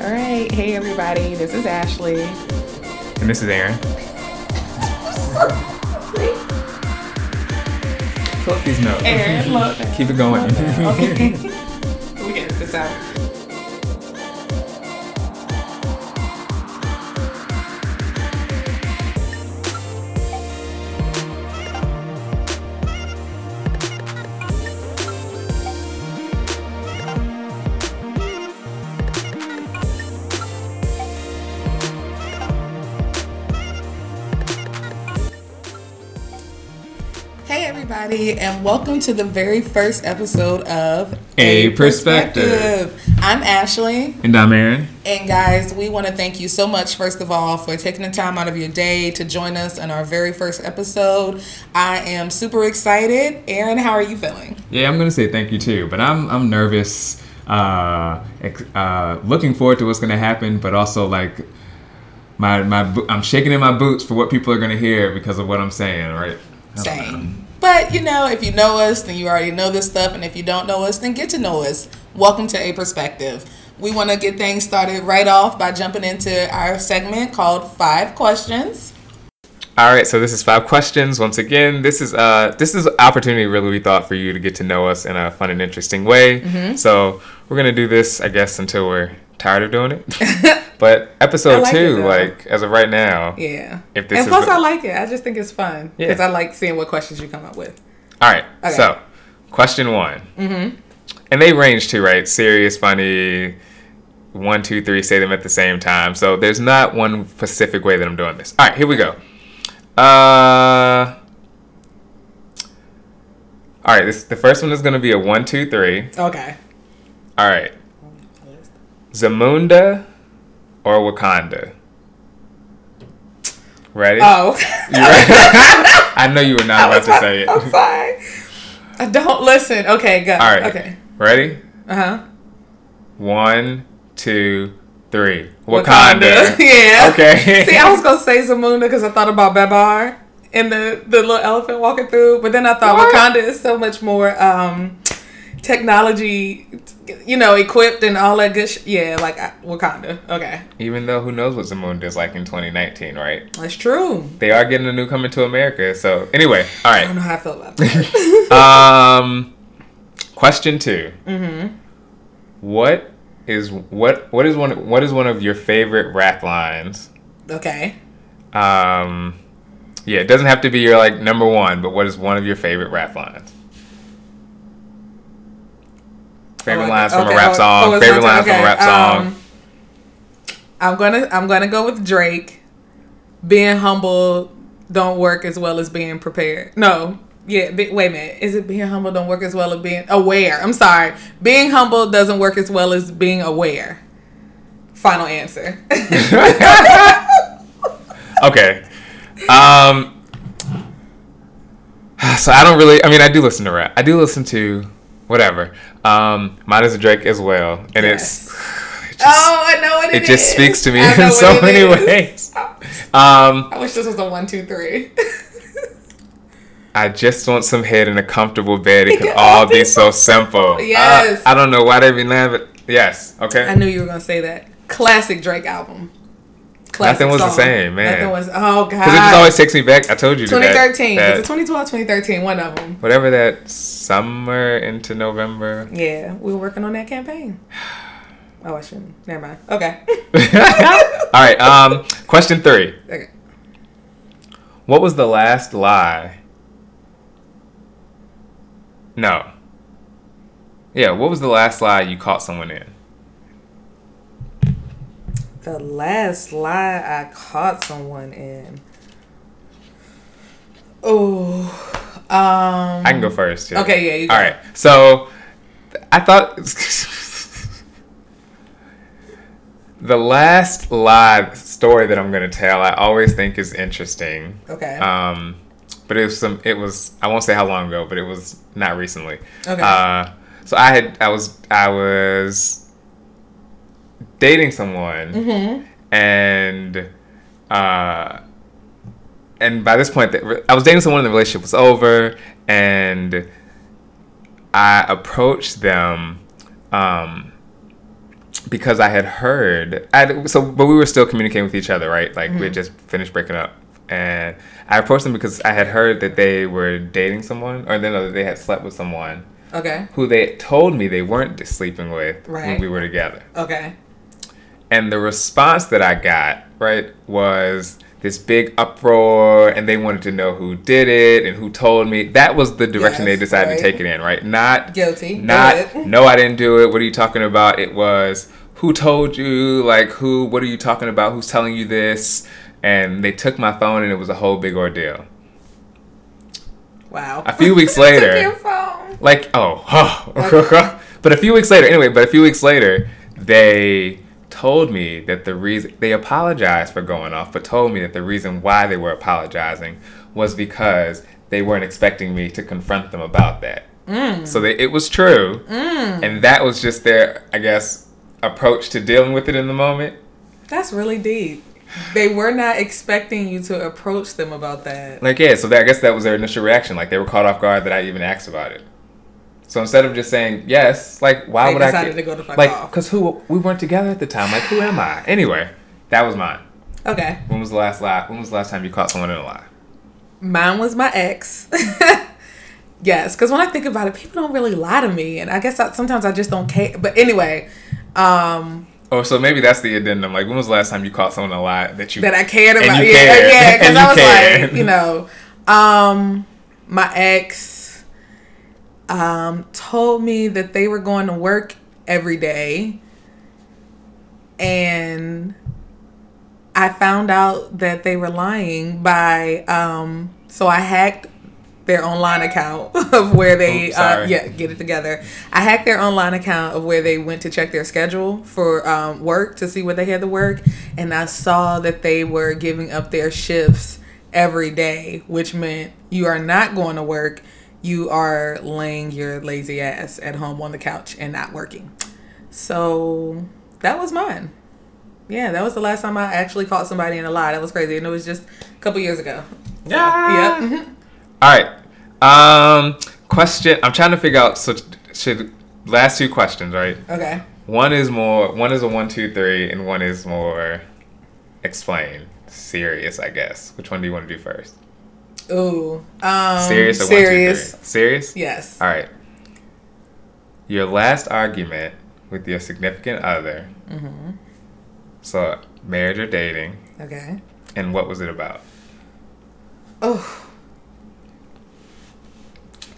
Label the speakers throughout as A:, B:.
A: All right. Hey, everybody. This is Ashley.
B: And this is Aaron. Pull these notes.
A: Aaron, look.
B: Keep it going.
A: Okay. we can this out. Everybody, and welcome to the very first episode of
B: A Perspective.
A: I'm Ashley.
B: and I'm Aaron.
A: And guys, we want to thank you so much, first of all, for taking the time out of your day to join us in our very first episode. I am super excited. Aaron, how are you feeling?
B: Yeah, I'm gonna say thank you too, but I'm I'm nervous. Uh, uh, looking forward to what's gonna happen, but also like my my I'm shaking in my boots for what people are gonna hear because of what I'm saying. Right?
A: Same. But you know, if you know us, then you already know this stuff. And if you don't know us, then get to know us. Welcome to A Perspective. We want to get things started right off by jumping into our segment called Five Questions.
B: All right, so this is five questions. Once again, this is uh this is an opportunity really we thought for you to get to know us in a fun and interesting way.
A: Mm-hmm.
B: So we're gonna do this, I guess, until we're tired of doing it. but episode
A: like
B: two, like as of right now.
A: Yeah.
B: If this
A: and plus,
B: the-
A: I like it. I just think it's fun because
B: Yeah.
A: I like seeing what questions you come up with.
B: All right.
A: Okay.
B: So, question one. Mm-hmm. And they range too, right? Serious, funny. One, two, three. Say them at the same time. So there's not one specific way that I'm doing this. All right, here we go. Uh. All right. This the first one is going to be a one, two, three.
A: Okay.
B: All right. Zamunda or Wakanda. Ready?
A: Oh.
B: Ready? I know you were not about to say it.
A: I'm sorry. I don't listen. Okay, go.
B: All right.
A: Okay.
B: Ready?
A: Uh huh.
B: One, two, three. Wakanda.
A: yeah.
B: Okay.
A: See, I was gonna say Zamunda because I thought about Babar and the the little elephant walking through, but then I thought
B: What?
A: Wakanda is so much more um technology, you know, equipped and all that good. Sh- yeah, like I- Wakanda. Okay,
B: Even though who knows what Zamunda is like in 2019, right?
A: that's true.
B: They are getting a new coming to America. So anyway, all
A: I don't know how I feel about that.
B: Um, question 2 Mm-hmm. What is what what is one what is one of your favorite rap lines?
A: okay.
B: Um, yeah, it doesn't have to be your like number one, but what is one of your favorite rap lines? Favorite
A: Oh,
B: lines from a rap
A: oh,
B: song.
A: oh,
B: favorite lines from a rap song.
A: Um, I'm gonna I'm gonna go with Drake. Being humble don't work as well as being prepared. No, yeah. Be, wait a minute. Is it being humble don't work as well as being aware? I'm sorry. Being humble doesn't work as well as being aware. Final answer.
B: Okay. Um. So I don't really. I mean, I do listen to rap. I do listen to whatever. Um, mine is a Drake as well, and
A: Yes.
B: it's. It just,
A: oh, I know what
B: it
A: it
B: just
A: is.
B: speaks to me in so many
A: is.
B: ways. Um,
A: I wish this was a one, two, three.
B: I just want some head in a comfortable bed. It can all be so simple. Uh,
A: Yes.
B: I don't know why they be laughing. Yes. Okay.
A: I knew you were gonna say that. Classic Drake album. Classic
B: Nothing was the same, man.
A: Nothing was. Oh god.
B: Because it just always takes me back. I told you. to that-
A: 2013.
B: that-
A: Was it 2012, 2013? One of them.
B: whatever that summer into November.
A: Yeah, we were working on that campaign. Oh, I shouldn't. Never mind. Okay.
B: All right. Um, question three.
A: okay.
B: What was the last lie? No. Yeah. What was the last lie you caught someone in?
A: The last lie I caught someone in. Oh. Um.
B: I can go first. Too.
A: Okay, yeah.
B: All right. So, I thought the last lie story that I'm gonna tell, I always think is interesting.
A: Okay.
B: Um, but it was some. It was. I won't say how long ago, but it was not recently.
A: Okay.
B: Uh, so I had. I was. I was dating someone,
A: Mm-hmm.
B: and uh, and by this point, I was dating someone, and the relationship was over, and I approached them. Um, because I had heard, I so but we were still communicating with each other, right? Like we had just finished breaking up, and I approached them because I had heard that they were dating someone, or then that they had slept with someone
A: Okay.
B: who they told me they weren't sleeping with
A: right.
B: when we were together.
A: Okay.
B: And the response that I got, right, was this big uproar, and they wanted to know who did it and who told me. That was the direction they decided
A: right.
B: to take it in, right? Not
A: Guilty.
B: Not no, I didn't do it. What are you talking about? It was who told you? Like who? What are you talking about? Who's telling you this? And they took my phone, and it was a whole big ordeal.
A: Wow.
B: A few weeks later- like oh, but a few weeks later anyway but a few weeks later they told me that the reason they apologized for going off but told me that the reason why they were apologizing was because they weren't expecting me to confront them about that mm. so they, it was true mm. and that was just their i guess approach to dealing with it in the moment
A: That's really deep. They were not expecting you to approach them about that.
B: Like yeah, so that, I guess that was their initial reaction. Like they were caught off guard that I even asked about it. So instead of just saying yes, like why
A: They
B: would I?
A: decided to go fuck
B: like
A: off.
B: because who we weren't together at the time. Like who am I? Anyway, that was mine.
A: Okay.
B: When was the last lie? When was the last time you caught someone in a lie?
A: Mine was my ex. yes, because when I think about it, people don't really lie to me, and I guess I, sometimes I just don't care. But anyway, um,
B: Oh, so maybe that's the addendum. Like when was the last time you caught someone in a lie that you
A: that I cared about. Yeah,
B: cared.
A: yeah, because I was
B: cared.
A: like, you know, um, my ex um, told me that they were going to work every day, and I found out that they were lying by um, so I hacked their online account of where they
B: Oops,
A: uh, yeah get it together. I hacked their online account of where they went to check their schedule for um, work to see what they had to work, and I saw that they were giving up their shifts every day, which meant you are not going to work. You are laying your lazy ass at home on the couch and not working. So that was mine. Yeah, that was the last time I actually caught somebody in a lie. That was crazy, and it was just a couple years ago.
B: Yeah.
A: Yep. mhm.
B: All right. Um, question. I'm trying to figure out. So should last two questions, right?
A: Okay.
B: One is more. One is a one, two, three, and one is more explain serious. I guess. Which one do you want to do first?
A: Ooh. Um,
B: Serious or
A: serious.
B: one, two, three? Serious.
A: Yes.
B: All right. Your last argument with your significant other.
A: Mm-hmm.
B: So marriage or dating,
A: Okay.
B: and what was it about?
A: Oh.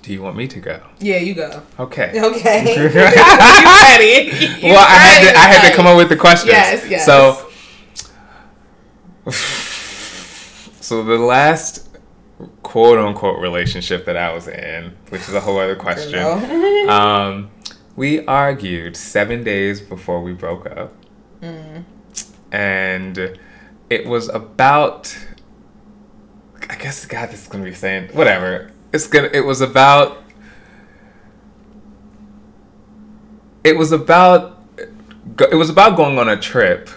B: Do you want me to go?
A: Yeah, you go.
B: Okay.
A: Okay. you
B: well,
A: ready? You
B: I had to. I had to come up with the questions.
A: Yes, yes.
B: So. So the last quote unquote relationship that I was in, which is a whole other question. Um, we argued seven days before we broke up,
A: Mm.
B: and it was about. I guess God, this is gonna be saying whatever. It's gonna. It was about. It was about. It was about going on a trip.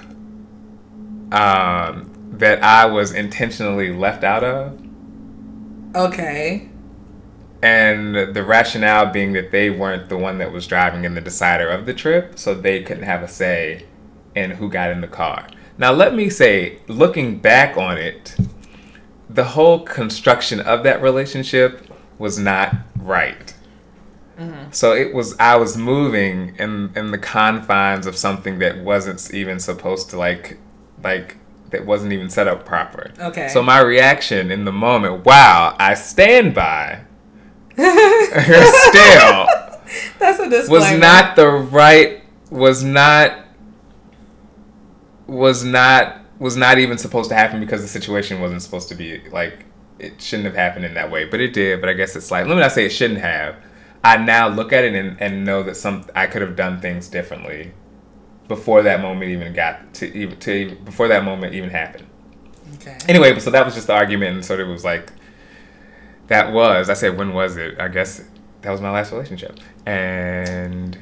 B: Um, that I was intentionally left out of.
A: Okay.
B: And the rationale being that they weren't the one that was driving and the decider of the trip, so they couldn't have a say in who got in the car. Now, let me say, looking back on it, the whole construction of that relationship was not right. Mm-hmm. So it was I was moving in in the confines of something that wasn't even supposed to like like that wasn't even set up proper.
A: Okay.
B: So my reaction in the moment, wow, I stand by still
A: That's a disclaimer.
B: was not the right was not was not was not even supposed to happen because the situation wasn't supposed to be like it shouldn't have happened in that way but it did but i guess it's like let me not say it shouldn't have i now look at it and, and know that some i could have done things differently before that moment even got to even to even- before that moment even happened.
A: Okay.
B: anyway so that was just the argument and so it was like that was i said when was it? I guess that was my last relationship. And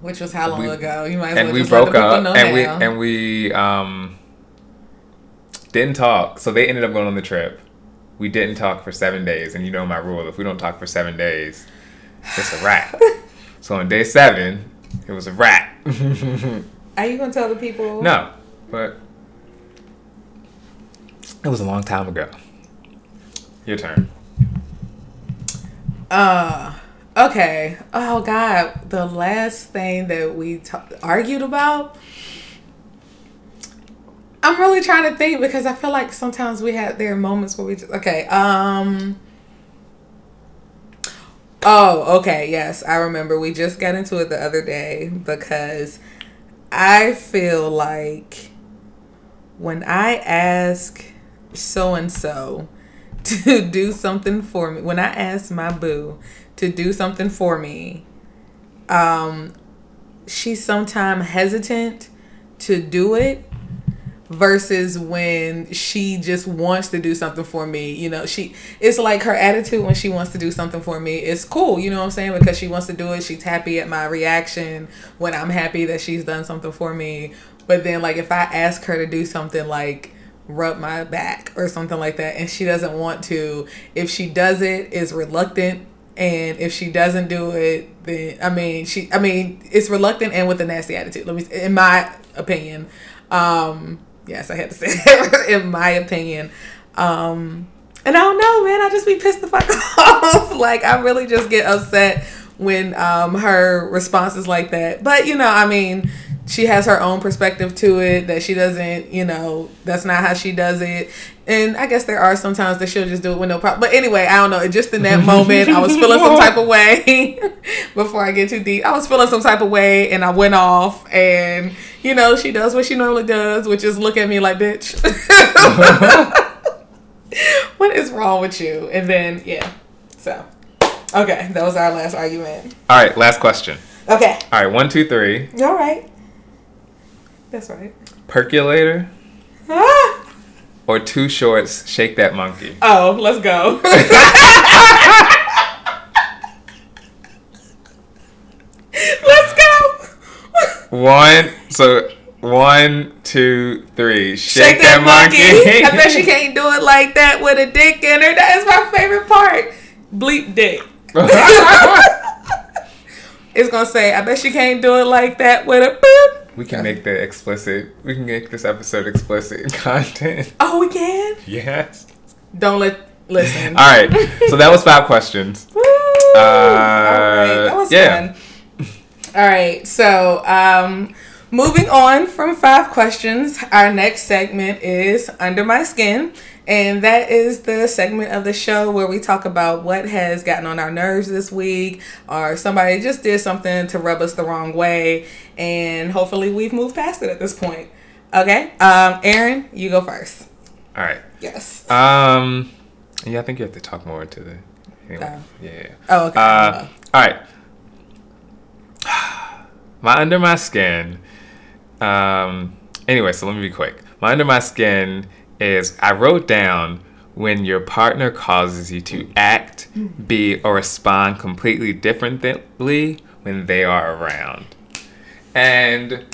A: Which was how long
B: we-
A: ago? You might as
B: and
A: well
B: we broke up
A: know
B: and we and we um didn't talk. So they ended up going on the trip. We didn't talk for seven days and you know my rule if we don't talk for seven days it's a wrap. So on day seven it was a rat.
A: Are you gonna tell the people?
B: No, but it was a long time ago. Your turn.
A: Uh, okay. Oh God, the last thing that we ta- argued about. I'm really trying to think because I feel like sometimes we have there are moments where we just okay. Um. Oh, okay. Yes, I remember. We just got into it the other day because I feel like when I ask so and so to do something for me, when I ask my boo to do something for me, um, she's sometimes hesitant to do it versus when she just wants to do something for me you know she it's like her attitude when she wants to do something for me is cool you know what i'm saying? Because she wants to do it she's happy at my reaction when i'm happy that she's done something for me. But then like if i ask her to do something like rub my back or something like that and she doesn't want to if she does it is reluctant. And if she doesn't do it then i mean she i mean it's reluctant and with a nasty attitude let me in my opinion. Um yes i had to say in my opinion. Um and i don't know man i just be pissed the fuck off. Like i really just get upset when um her response is like that. But you know i mean she has her own perspective to it that she doesn't you know that's not how she does it and i guess there are sometimes that she'll just do it with no problem but anyway i don't know just in that moment i was feeling some type of way. Before i get too deep i was feeling some type of way and i went off and you know she does what she normally does which is look at me like bitch. What is wrong with you? And then yeah so. Okay that was our last argument.
B: All right, last question.
A: okay.
B: All right, one, two, three.
A: all right. That's right.
B: Percolator?
A: Ah!
B: Or two shorts? Shake that monkey.
A: Oh, let's go. let's go.
B: One. So one, two, three. Shake,
A: Shake that monkey. I bet
B: monkey.
A: she can't do it like that with a dick in her. That is my favorite part. Bleep dick. It's gonna say, I bet she can't do it like that with a boop.
B: We can make the explicit. We can make this episode explicit content.
A: Oh, we can?
B: Yes.
A: Don't let listen.
B: All right. So that was five questions.
A: Woo!
B: Uh,
A: All right, that was
B: yeah.
A: fun. All right, so um, moving on from five questions, our next segment is Under My Skin. And that is the segment of the show where we talk about what has gotten on our nerves this week, or somebody just did something to rub us the wrong way, and hopefully we've moved past it at this point. Okay, um, Aaron, you go first.
B: All right.
A: Yes.
B: Um. Yeah, I think you have to talk more to the. Anyway.
A: Oh.
B: Yeah.
A: Oh, okay.
B: Uh, all right. My under my skin. Um. Anyway, so let me be quick. My under my skin is I wrote down when your partner causes you to act, be, or respond completely differently when they are around. And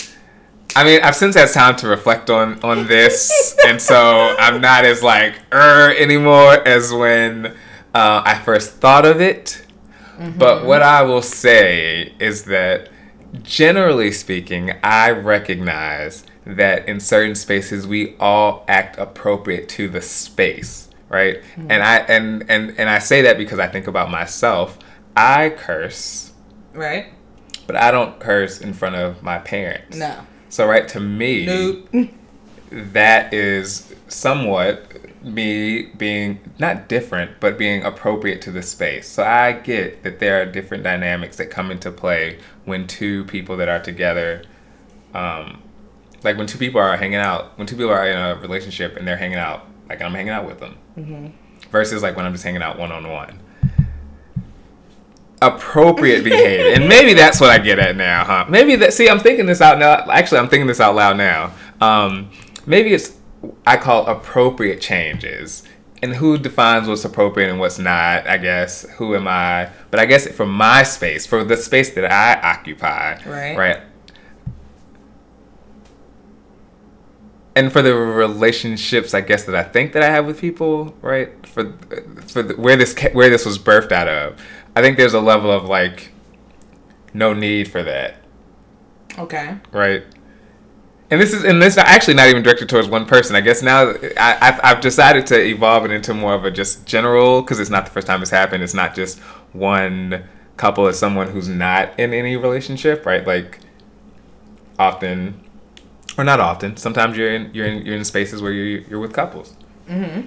B: I mean, I've since had time to reflect on on this, and so I'm not as like er anymore as when uh, I first thought of it. But what I will say is that, generally speaking, I recognize that in certain spaces we all act appropriate to the space, right? And I and and and I say that because I think about myself. I curse,
A: right?
B: but I don't curse in front of my parents.
A: No.
B: So right to me,
A: Nope.
B: that is somewhat me being not different, but being appropriate to the space. So I get that there are different dynamics that come into play when two people that are together, um, like when two people are hanging out, when two people are in a relationship and they're hanging out, like I'm hanging out with them, versus like when I'm just hanging out one on one. Appropriate behavior, and maybe that's what I get at now, huh? Maybe that. See, I'm thinking this out now. Actually, I'm thinking this out loud now. Um, maybe it's I call appropriate changes, and who defines what's appropriate and what's not. I guess who am I? But I guess for my space, for the space that I occupy,
A: Right.
B: right. And for the relationships, I guess that I think that I have with people, right? For for the, where this where this was birthed out of, I think there's a level of like no need for that,
A: Okay.
B: right? and this is and this is actually not even directed towards one person. I guess now I, I've, I've decided to evolve it into more of a just general because it's not the first time it's happened. It's not just one couple as someone who's not in any relationship, right? Like often, or not often. Sometimes you're in you're in you're in spaces where you're you're with couples. Mm-hmm.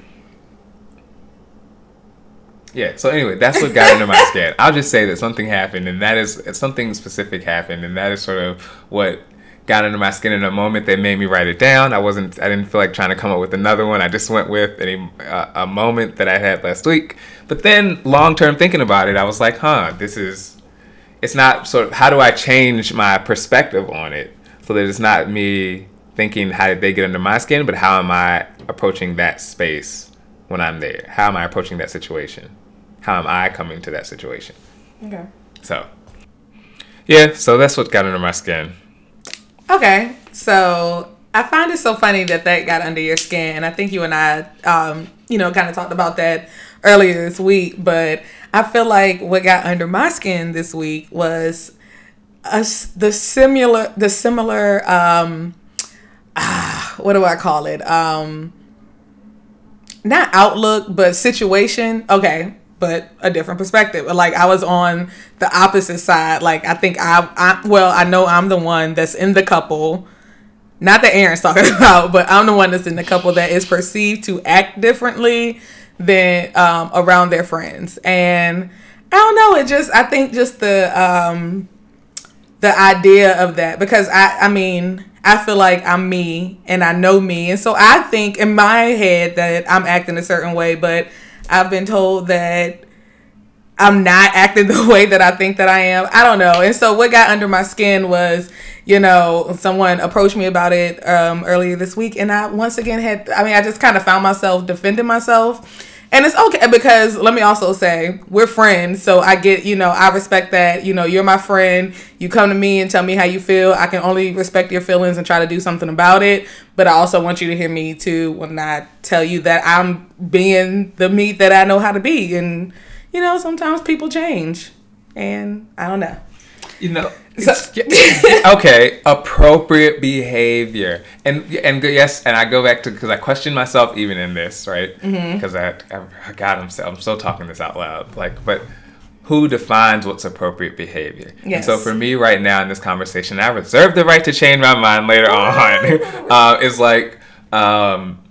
B: Yeah. So anyway, that's what got into my skin. I'll just say that something happened, and that is something specific happened, and that is sort of what got under my skin in a moment that made me write it down. I wasn't. I didn't feel like trying to come up with another one. I just went with a, a, a moment that I had last week. But then, long term thinking about it, I was like, huh, this is. It's not sort of how do I change my perspective on it so that it's not me thinking how did they get under my skin, but how am I approaching that space when I'm there? How am I approaching that situation? How am I coming to that situation?
A: Okay.
B: So, yeah, so that's what got under my skin.
A: Okay, so I find it so funny that that got under your skin, and I think you and I, um, you know, kind of talked about that earlier this week. But I feel like what got under my skin this week was us the similar, the similar, um, ah, what do I call it? Um, not outlook, but situation. Okay, but a different perspective. Like I was on the opposite side. Like I think I, I well, I know I'm the one that's in the couple. Not that Aaron's talking about, but I'm the one that's in the couple that is perceived to act differently than um, around their friends. And I don't know. It just I think just the um, the idea of that because I I mean I feel like I'm me and I know me, and so I think in my head that I'm acting a certain way, but I've been told that I'm not acting the way that I think that I am. I don't know. And so what got under my skin was, you know, someone approached me about it um, earlier this week, and I once again had. I mean, I just kind of found myself defending myself. And it's okay because let me also say we're friends, so I get you know I respect that you know you're my friend. You come to me and tell me how you feel. I can only respect your feelings and try to do something about it. But I also want you to hear me too when I tell you that I'm being the meat that I know how to be, and you know sometimes people change, and I don't know.
B: You know, so, okay, appropriate behavior, and and yes, and I go back to because I question myself even in this, right? Because mm-hmm. I, I, God, I'm so, I'm still talking this out loud, like, but who defines what's appropriate behavior? Yes. And so for me right now in this conversation, I reserve the right to change my mind later on. uh, is like um,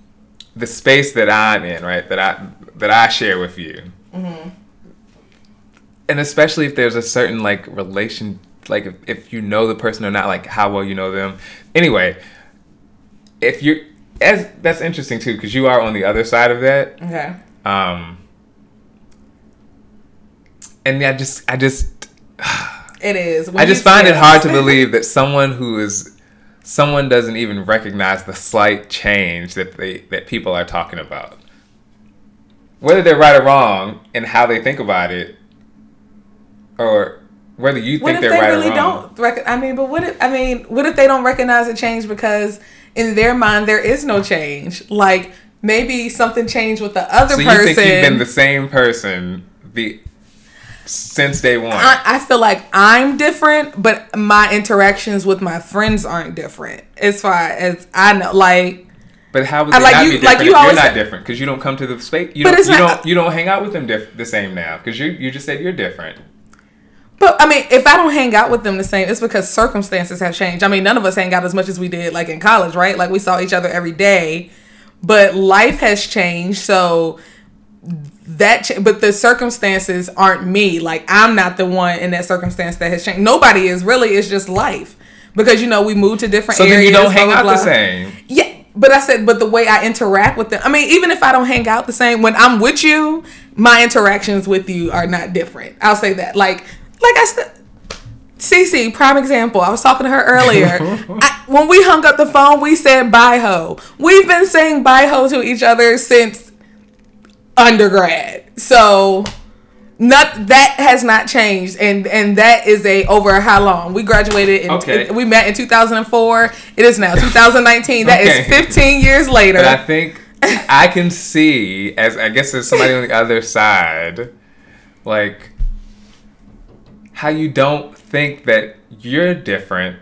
B: the space that I'm in, right? That I that I share with you. Mm-hmm. And especially if there's a certain like relation like if, if you know the person or not, like how well you know them. Anyway, if you're as that's interesting too because you are on the other side of that.
A: Okay.
B: Um. And I just, I just.
A: It is.
B: When I just find it hard to believe that someone who is, someone doesn't even recognize the slight change that they that people are talking about. Whether they're right or wrong in how they think about it, or whether you think they're they right really or wrong.
A: Don't rec- I mean, but what if I mean, what if they don't recognize a change because in their mind there is no change? Like maybe something changed with the other
B: so
A: person.
B: you think you've been the same person the since day one?
A: I, I feel like I'm different, but my interactions with my friends aren't different. As far as I know, like.
B: But how would they like not you, be different like you you're not different? Because you don't come to the space. You don't. You not, don't. You don't hang out with them diff- the same now. Because you you just said you're different.
A: But I mean, if I don't hang out with them the same, it's because circumstances have changed. I mean, none of us hang out as much as we did like in college, right? Like we saw each other every day, but life has changed. So that, ch- but the circumstances aren't me. Like I'm not the one in that circumstance that has changed. Nobody is really. It's just life because you know we moved to different
B: so
A: areas.
B: So then you don't hang out blah. the same.
A: Yeah. But I said, but the way I interact with them, I mean, even if I don't hang out the same, when I'm with you, my interactions with you are not different. I'll say that. Like, like I said, Cece, prime example. I was talking to her earlier. I, when we hung up the phone, we said bye ho. We've been saying bye ho to each other since undergrad. So not that has not changed and and that is a over how long we graduated in
B: okay.
A: we met in 2004 it is now 2019 That okay. is 15 years later
B: but i think i can see as i guess there's somebody on the other side like how you don't think that you're different.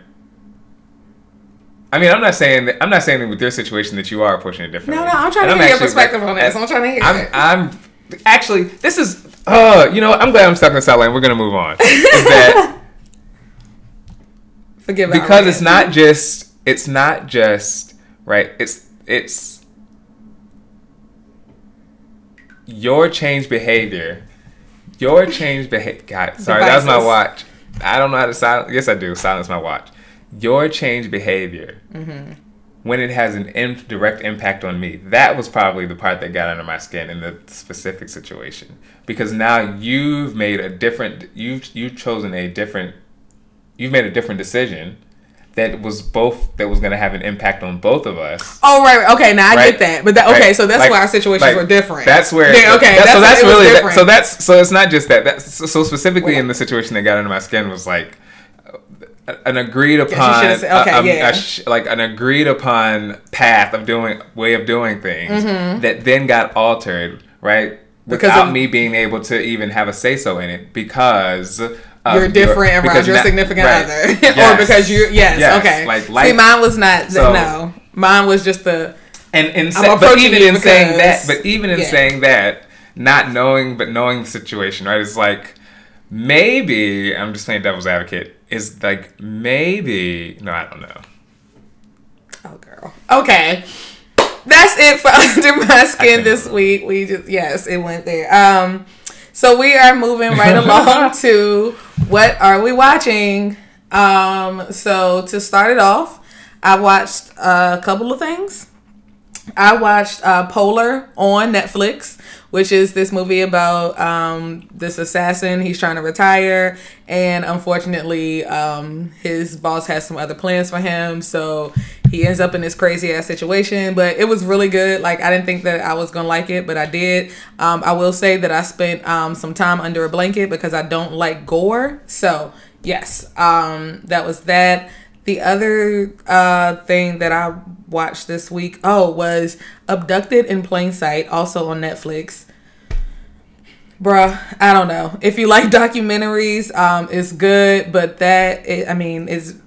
B: I mean, I'm not saying that. I'm not saying that with your situation that you are pushing it differently.
A: No, no, I'm trying
B: And
A: to hear your perspective
B: like,
A: on this. I'm trying to hear
B: I'm,
A: it.
B: I'm actually. This is. Uh, you know. I'm glad I'm stuck in Southland. We're gonna move on. Is that
A: Forgive me
B: because it's not just. It's not just right. It's it's your change behavior. Your change behavior. God, sorry, that was my watch. I don't know how to silence. Yes, I do. Silence my watch. Your change behavior
A: Mm-hmm.
B: when it has an in, direct impact on me. That was probably the part that got under my skin in the specific situation because now you've made a different. You've you've chosen a different. You've made a different decision that was both that was going to have an impact on both of us.
A: Oh right, okay. Now I
B: Right.
A: get that, but that, okay,
B: Right.
A: so that's
B: Like-
A: why our situations
B: like,
A: were different.
B: That's where.
A: Yeah, okay,
B: that- so
A: that's-
B: that's really.
A: different.
B: so that's so it's not just that. That's so, so specifically in the situation that got under my skin was like an agreed upon,
A: said- okay,
B: a- a- a
A: yeah.
B: sh- like an agreed upon path of doing way of doing things
A: Mm-hmm.
B: that then got altered, right?
A: Because
B: Without
A: of-
B: me being able to even have a say so in it because.
A: You're
B: your-
A: different around
B: because
A: your
B: na-
A: significant
B: right.
A: other, or because you yes,
B: Yes.
A: okay.
B: Like
A: See,
B: life-
A: mine was not.
B: So-
A: no, mine was just the
B: And
A: I'm
B: sa- but even in saying that, but even in
A: yeah.
B: saying that, not knowing but knowing the situation, right? It's like maybe I'm just playing devil's advocate. Is like maybe no, I don't know.
A: Oh, girl. Okay. That's it for Under My Skin this week. We just, yes, it went there. Um, so we are moving right along to what are we watching? Um, so to start it off, I watched a couple of things. I watched uh, Polar on Netflix, which is this movie about um, this assassin. He's trying to retire, and unfortunately, um, his boss has some other plans for him. So he ends up in this crazy ass situation. But it was really good. Like I didn't think that I was gonna like it, but I did. Um, I will say that I spent um, some time under a blanket because I don't like gore. So yes, um, that was that. The other uh, thing that I watched this week, oh, was Abducted in Plain Sight, also on Netflix. Bruh, I don't know. If you like documentaries, um, it's good, but that, it, I mean, is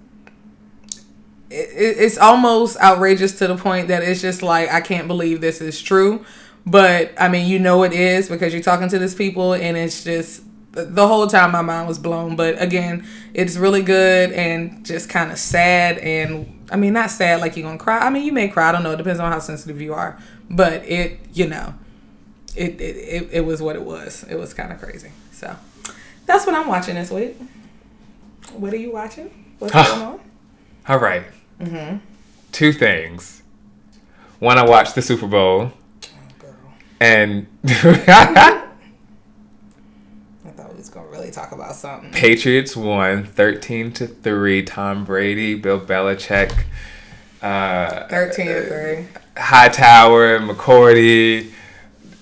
A: it's almost outrageous to the point that it's just like I can't believe this is true. But I mean, you know it is because you're talking to these people, and it's just the whole time my mind was blown. But again, it's really good and just kind of sad. And I mean, not sad like you're gonna cry. I mean, you may cry. I don't know. It depends on how sensitive you are. But it, you know, it it, it, it was what it was. It was kind of crazy. So that's what I'm watching this week. What are you watching? What's going on?
B: All right. Two things. One, I watched the Super Bowl, and
A: I thought we was gonna really talk about something.
B: Patriots won 13 to 3. Tom Brady, Bill Belichick, uh,
A: Thirteen to three.
B: Hightower, McCourty,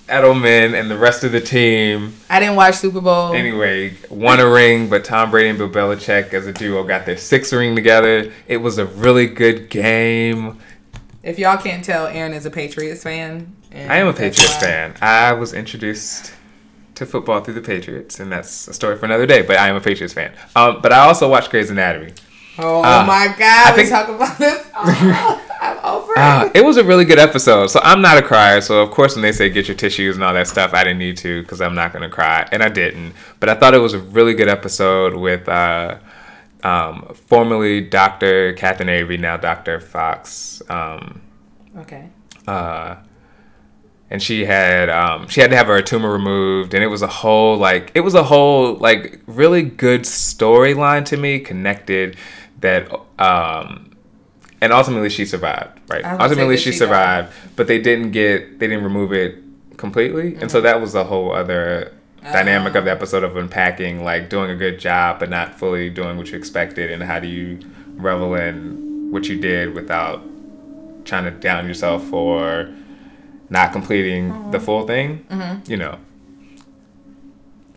B: Edelman, and the rest of the team.
A: I didn't watch Super Bowl.
B: Anyway, won a ring, but Tom Brady and Bill Belichick as a duo got their sixth ring together. It was a really good game.
A: If y'all can't tell, Aaron is a Patriots fan. and
B: I am a Patriots
A: why-
B: fan. I was introduced to football through the Patriots, and that's a story for another day. But I am a Patriots fan. Um, but I also watch Grey's Anatomy.
A: Oh
B: Ah,
A: my God!
B: I
A: we
B: think-
A: talk about this. Oh, I'm over it.
B: Uh, it was a really good episode. So I'm not a crier. So of course, when they say get your tissues and all that stuff, I didn't need to because I'm not gonna cry, and I didn't. But I thought it was a really good episode with uh, um, formerly Dr. Catherine Avery, now Dr. Fox. Um,
A: okay.
B: uh, and she had um, she had to have her tumor removed, and it was a whole like it was a whole like really good storyline to me, connected that um, and ultimately she survived, right?
A: I was gonna say,
B: Ultimately she
A: she
B: survived, but they didn't get they didn't remove it completely, and
A: Mm-hmm.
B: so that was a whole other dynamic of the episode of unpacking like doing a good job but not fully doing what you expected and how do you revel in what you did without trying to down yourself for not completing the full thing, you know.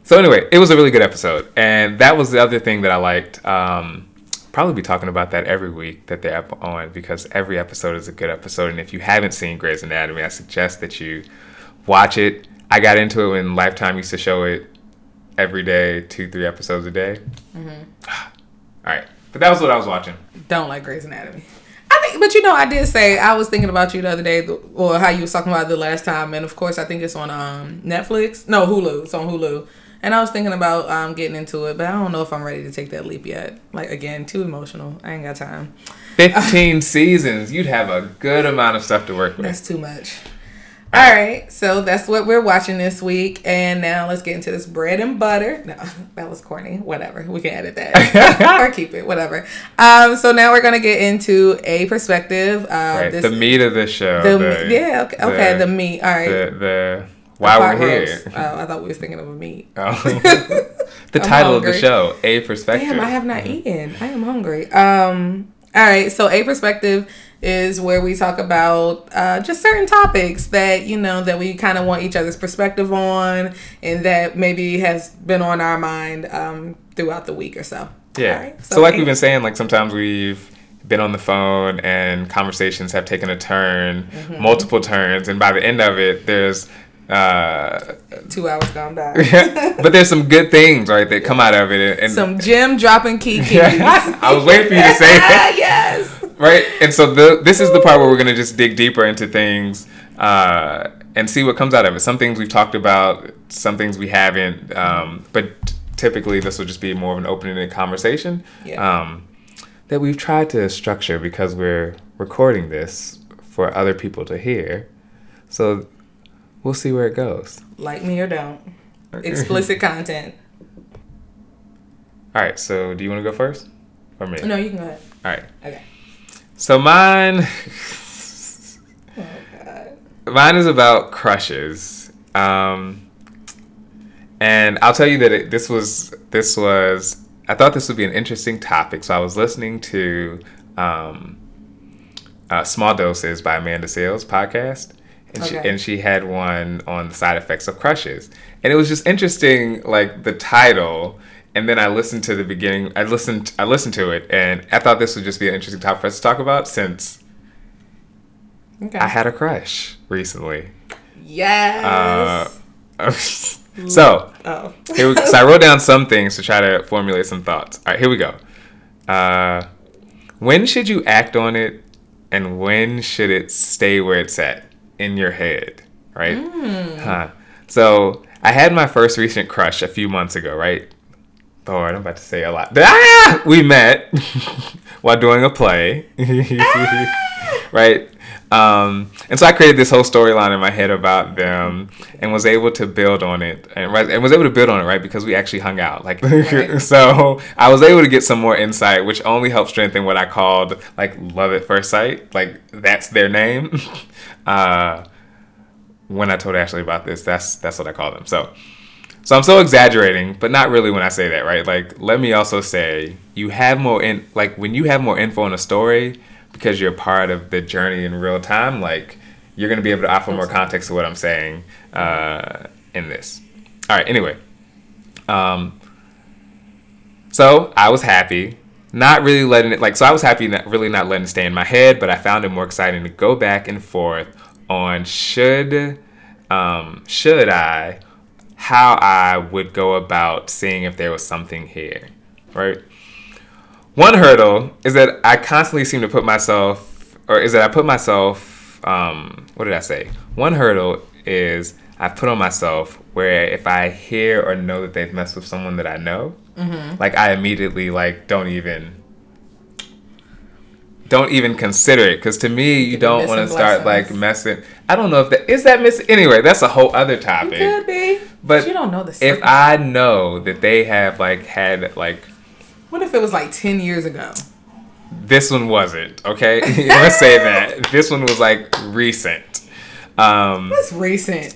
B: So anyway, it was a really good episode, and that was the other thing that I liked. Um, probably be talking about that every week that they're up on because every episode is a good episode, and if you haven't seen Grey's Anatomy, I suggest that you watch it. I got into it when Lifetime used to show it every day, two, three episodes a day. All right, but that was what I was watching.
A: Don't like Grey's Anatomy. I think but you know, I did say I was thinking about you the other day, or how you was talking about it the last time, and of course, I think it's on um Netflix. No, Hulu. It's on Hulu. And I was thinking about um getting into it, but I don't know if I'm ready to take that leap yet. Like again, too emotional. I ain't got time.
B: 15 seasons. You'd have a good amount of stuff to work with.
A: That's too much. All right, so that's what we're watching this week, and now let's get into this bread and butter. No, that was corny. Whatever, we can edit that or keep it. Whatever. Um, so now we're gonna get into a perspective. Uh,
B: Right,
A: this,
B: the meat of the show.
A: the,
B: the-
A: yeah, okay, okay, the, meat. All right,
B: The, the why we're here.
A: Oh, I thought we was thinking of a meat.
B: Oh. the title of the show, A Perspective.
A: Damn, I have not eaten. I am hungry. Um. All right. So a perspective is where we talk about uh, just certain topics that you know that we kind of want each other's perspective on, and that maybe has been on our mind um, throughout the week or so.
B: Yeah.
A: All right,
B: so, like
A: A-
B: we've been saying, like sometimes we've been on the phone and conversations have taken a turn,
A: Mm-hmm.
B: multiple turns, and by the end of it, there's. Uh,
A: two hours gone by.
B: but there's some good things, right, that come out of it. And,
A: Some gym dropping kiki.
B: I was waiting for you to say that.
A: yes.
B: right? And so the this is the part where we're gonna just dig deeper into things uh, and see what comes out of it. Some things we've talked about, some things we haven't. Um, but typically, this will just be more of an open-ended conversation
A: Yeah.
B: um, that we've tried to structure because we're recording this for other people to hear. So we'll see where it goes.
A: Like me or don't. Explicit content.
B: All right. So do you want to go first, or me?
A: No, you can go ahead.
B: All right.
A: Okay.
B: So mine.
A: Oh God.
B: Mine is about crushes. Um, and I'll tell you that it, this was this was I thought this would be an interesting topic. So I was listening to um, uh, Small Doses by Amanda Seales podcast, and she and she had one on the side effects of crushes, and it was just interesting, like the title. And then I listened to the beginning. I listened. I listened to it, and I thought this would just be an interesting topic for us to talk about since
A: Okay.
B: I had a crush recently.
A: yes.
B: Uh, so,
A: oh.
B: here we, so I wrote down some things to try to formulate some thoughts. All right, here we go. Uh, when should you act on it, and when should it stay where it's at in your head? Right? Huh. So I had my first recent crush a few months ago. Right? Lord, I'm about to say a lot. Ah! We met while doing a play. right? Um, and so I created this whole storyline in my head about them and was able to build on it and, right- and was able to build on it, right? Because we actually hung out. Like,
A: Right.
B: so I was able to get some more insight, which only helped strengthen what I called like love at first sight. Like, that's their name. uh, when I told Ashley about this, that's, that's what I call them. So, so I'm so exaggerating, but not really when I say that, right? Like, let me also say you have more in like when you have more info in a story because you're part of the journey in real time. Like, you're gonna be able to offer more context to what I'm saying uh, in this. All right. Anyway, um, so I was happy, not really letting it like. So I was happy, not really not letting it stay in my head, but I found it more exciting to go back and forth on should um, should I how I would go about seeing if there was something here, right? One hurdle is that I constantly seem to put myself, or is that I put myself, um, what did I say? One hurdle is I put on myself where if I hear or know that they've messed with someone that I know, like I immediately like don't even don't even consider it because to me you don't want to start
A: blessings.
B: like messing. I don't know if that is that missing. Anyway, that's a whole other topic.
A: Could be.
B: But
A: you don't know the
B: If. I know that they have like had like
A: What if it was like 10 years ago?
B: this one wasn't okay. Let's say that this one was like recent. Um,
A: That's recent.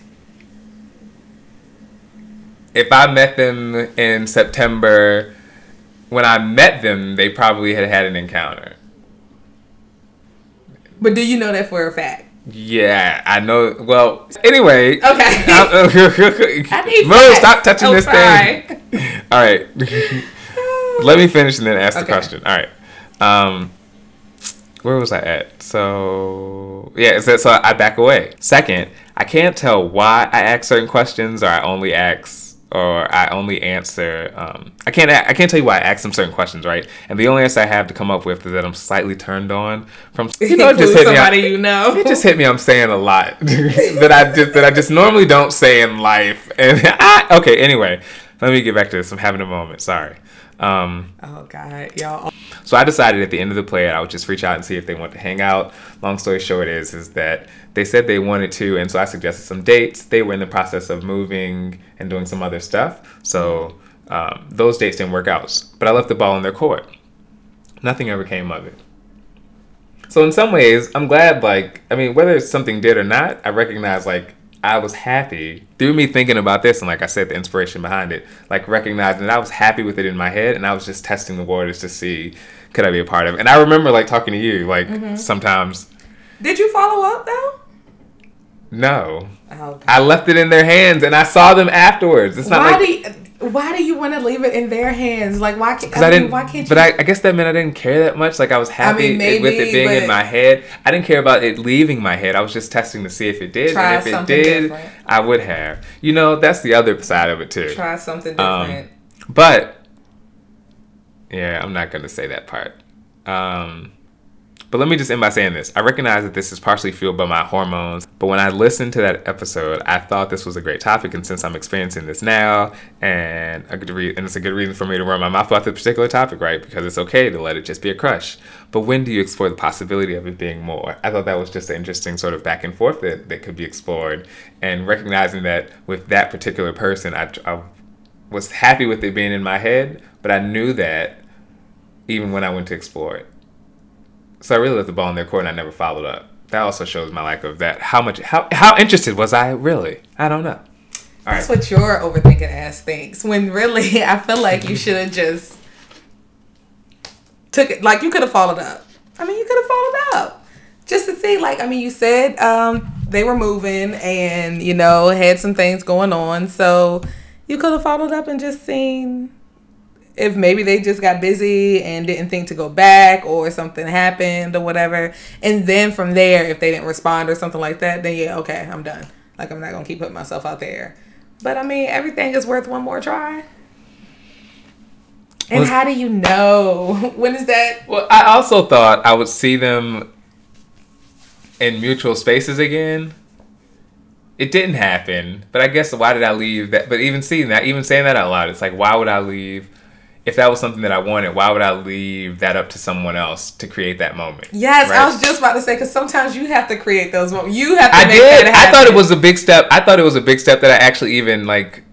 B: if I met them in September, when I met them, they probably had had an encounter.
A: But do you know that for a fact?
B: Yeah, I know. Well, anyway.
A: Okay.
B: I
A: need
B: Mo, stop touching
A: Oh,
B: this
A: sorry.
B: thing. All right. Let me finish and then ask the question. All right. Um, where was I at? So yeah, so, so I back away. Second, I can't tell why I ask certain questions or I only ask or I only answer. Um, I can't. I can't tell you why I ask them certain questions, right? And the only answer I have to come up with is that I'm slightly turned on from. You know, just hit
A: somebody
B: me.
A: you know.
B: It just hit me. I'm saying a lot that I just that I just normally don't say in life. And I, okay, anyway, let me get back to this. I'm having a moment. Sorry. Um,
A: oh God, y'all.
B: So I decided at the end of the play I would just reach out and see if they want to hang out. Long story short is is that they said they wanted to, and so I suggested some dates. They were in the process of moving and doing some other stuff, so um, those dates didn't work out. But I left the ball in their court. Nothing ever came of it. So in some ways, I'm glad. Like I mean, whether something did or not, I recognize like I was happy through me thinking about this, and like I said, the inspiration behind it, like recognizing that I was happy with it in my head, and I was just testing the waters to see could I be a part of it. And I remember like talking to you, like mm-hmm. sometimes.
A: Did you follow up though?
B: No. Oh, I left it in their hands, and I saw them afterwards. It's not
A: why
B: like.
A: You, why do you want to leave it in their hands? Like, why can't? I,
B: I didn't.
A: Why can't you?
B: But I, I, guess that meant I didn't care that much. Like I was happy I mean, maybe, with it being in my head. I didn't care about it leaving my head. I was just testing to see if it did, and if it did, different. I would have. You know, that's the other side of it too.
A: Try something um, different.
B: Um, but yeah, I'm not gonna say that part. Um, but let me just end by saying this. I recognize that this is partially fueled by my hormones, but when I listened to that episode, I thought this was a great topic, and since I'm experiencing this now, and re- and it's a good reason for me to run my mouth about this particular topic, right? Because it's okay to let it just be a crush. But when do you explore the possibility of it being more? I thought that was just an interesting sort of back and forth that, that could be explored, and recognizing that with that particular person, I, I was happy with it being in my head, but I knew that even when I went to explore it. So I really left the ball in their court and I never followed up. That also shows my lack of that. How much, how, how interested was I really? I don't know.
A: All That's right. what your overthinking ass thinks. When really, I feel like you should have just took it. Like you could have followed up. I mean, you could have followed up just to see. Like, I mean, you said um, they were moving and you know had some things going on, so you could have followed up and just seen if maybe they just got busy and didn't think to go back or something happened or whatever. And then from there, if they didn't respond or something like that, then yeah, okay, I'm done. Like I'm not gonna keep putting myself out there. But I mean, everything is worth one more try. And well, how do you know? when is that?
B: Well, I also thought I would see them in mutual spaces again. It didn't happen, but I guess why did I leave that? But even seeing that, even saying that out loud, it's like, why would I leave if that was something that I wanted, why would I leave that up to someone else to create that moment?
A: Yes, right? I was just about to say because sometimes you have to create those moments. You have to.
B: I did. I thought it was a big step. I thought it was a big step that I actually even like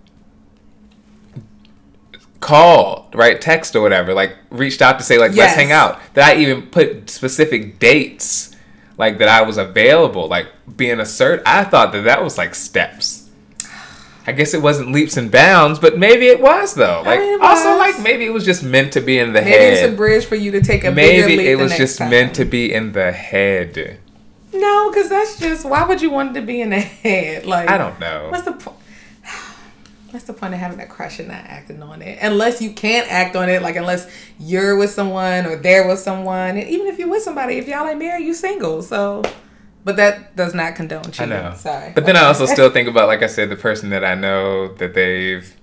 B: called, right, text or whatever, like reached out to say like yes. let's hang out. That I even put specific dates, like that I was available, like being assert. I thought that that was like steps. I guess it wasn't leaps and bounds, but maybe it was though. Like I mean, also like maybe it was just meant to be in the
A: maybe
B: head.
A: Maybe it's a bridge for you to take a maybe it was just time.
B: meant to be in the head.
A: No, because that's just why would you want it to be in the head? Like
B: I don't know.
A: What's the point? What's the point of having a crush and not acting on it? Unless you can't act on it, like unless you're with someone or they're with someone, and even if you're with somebody, if y'all ain't married, you single. So but that does not condone cheating. I know. Sorry.
B: But then I also still think about, like I said, the person that I know that they've.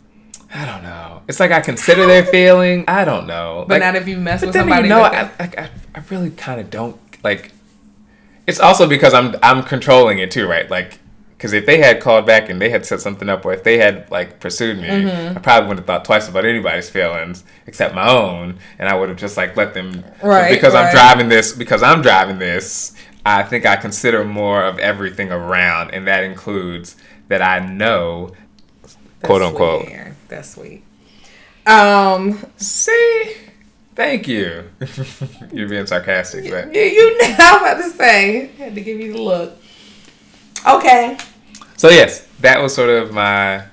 B: I don't know. It's like I consider their feeling. I don't know.
A: But
B: like,
A: not if you mess with somebody.
B: No, I, I, I really kind of don't like. It's also because I'm I'm controlling it too, right? Like, because if they had called back and they had set something up, or if they had like pursued me, mm-hmm. I probably wouldn't have thought twice about anybody's feelings except my own, and I would have just like let them. Right. Because right. I'm driving this. Because I'm driving this. I think I consider more of everything around, and that includes that I know, That's quote unquote.
A: Sweet, That's sweet. Um,
B: see, thank you. You're being sarcastic, but
A: you, know, I'm about to say, I had to give you the look. Okay.
B: So yes, that was sort of my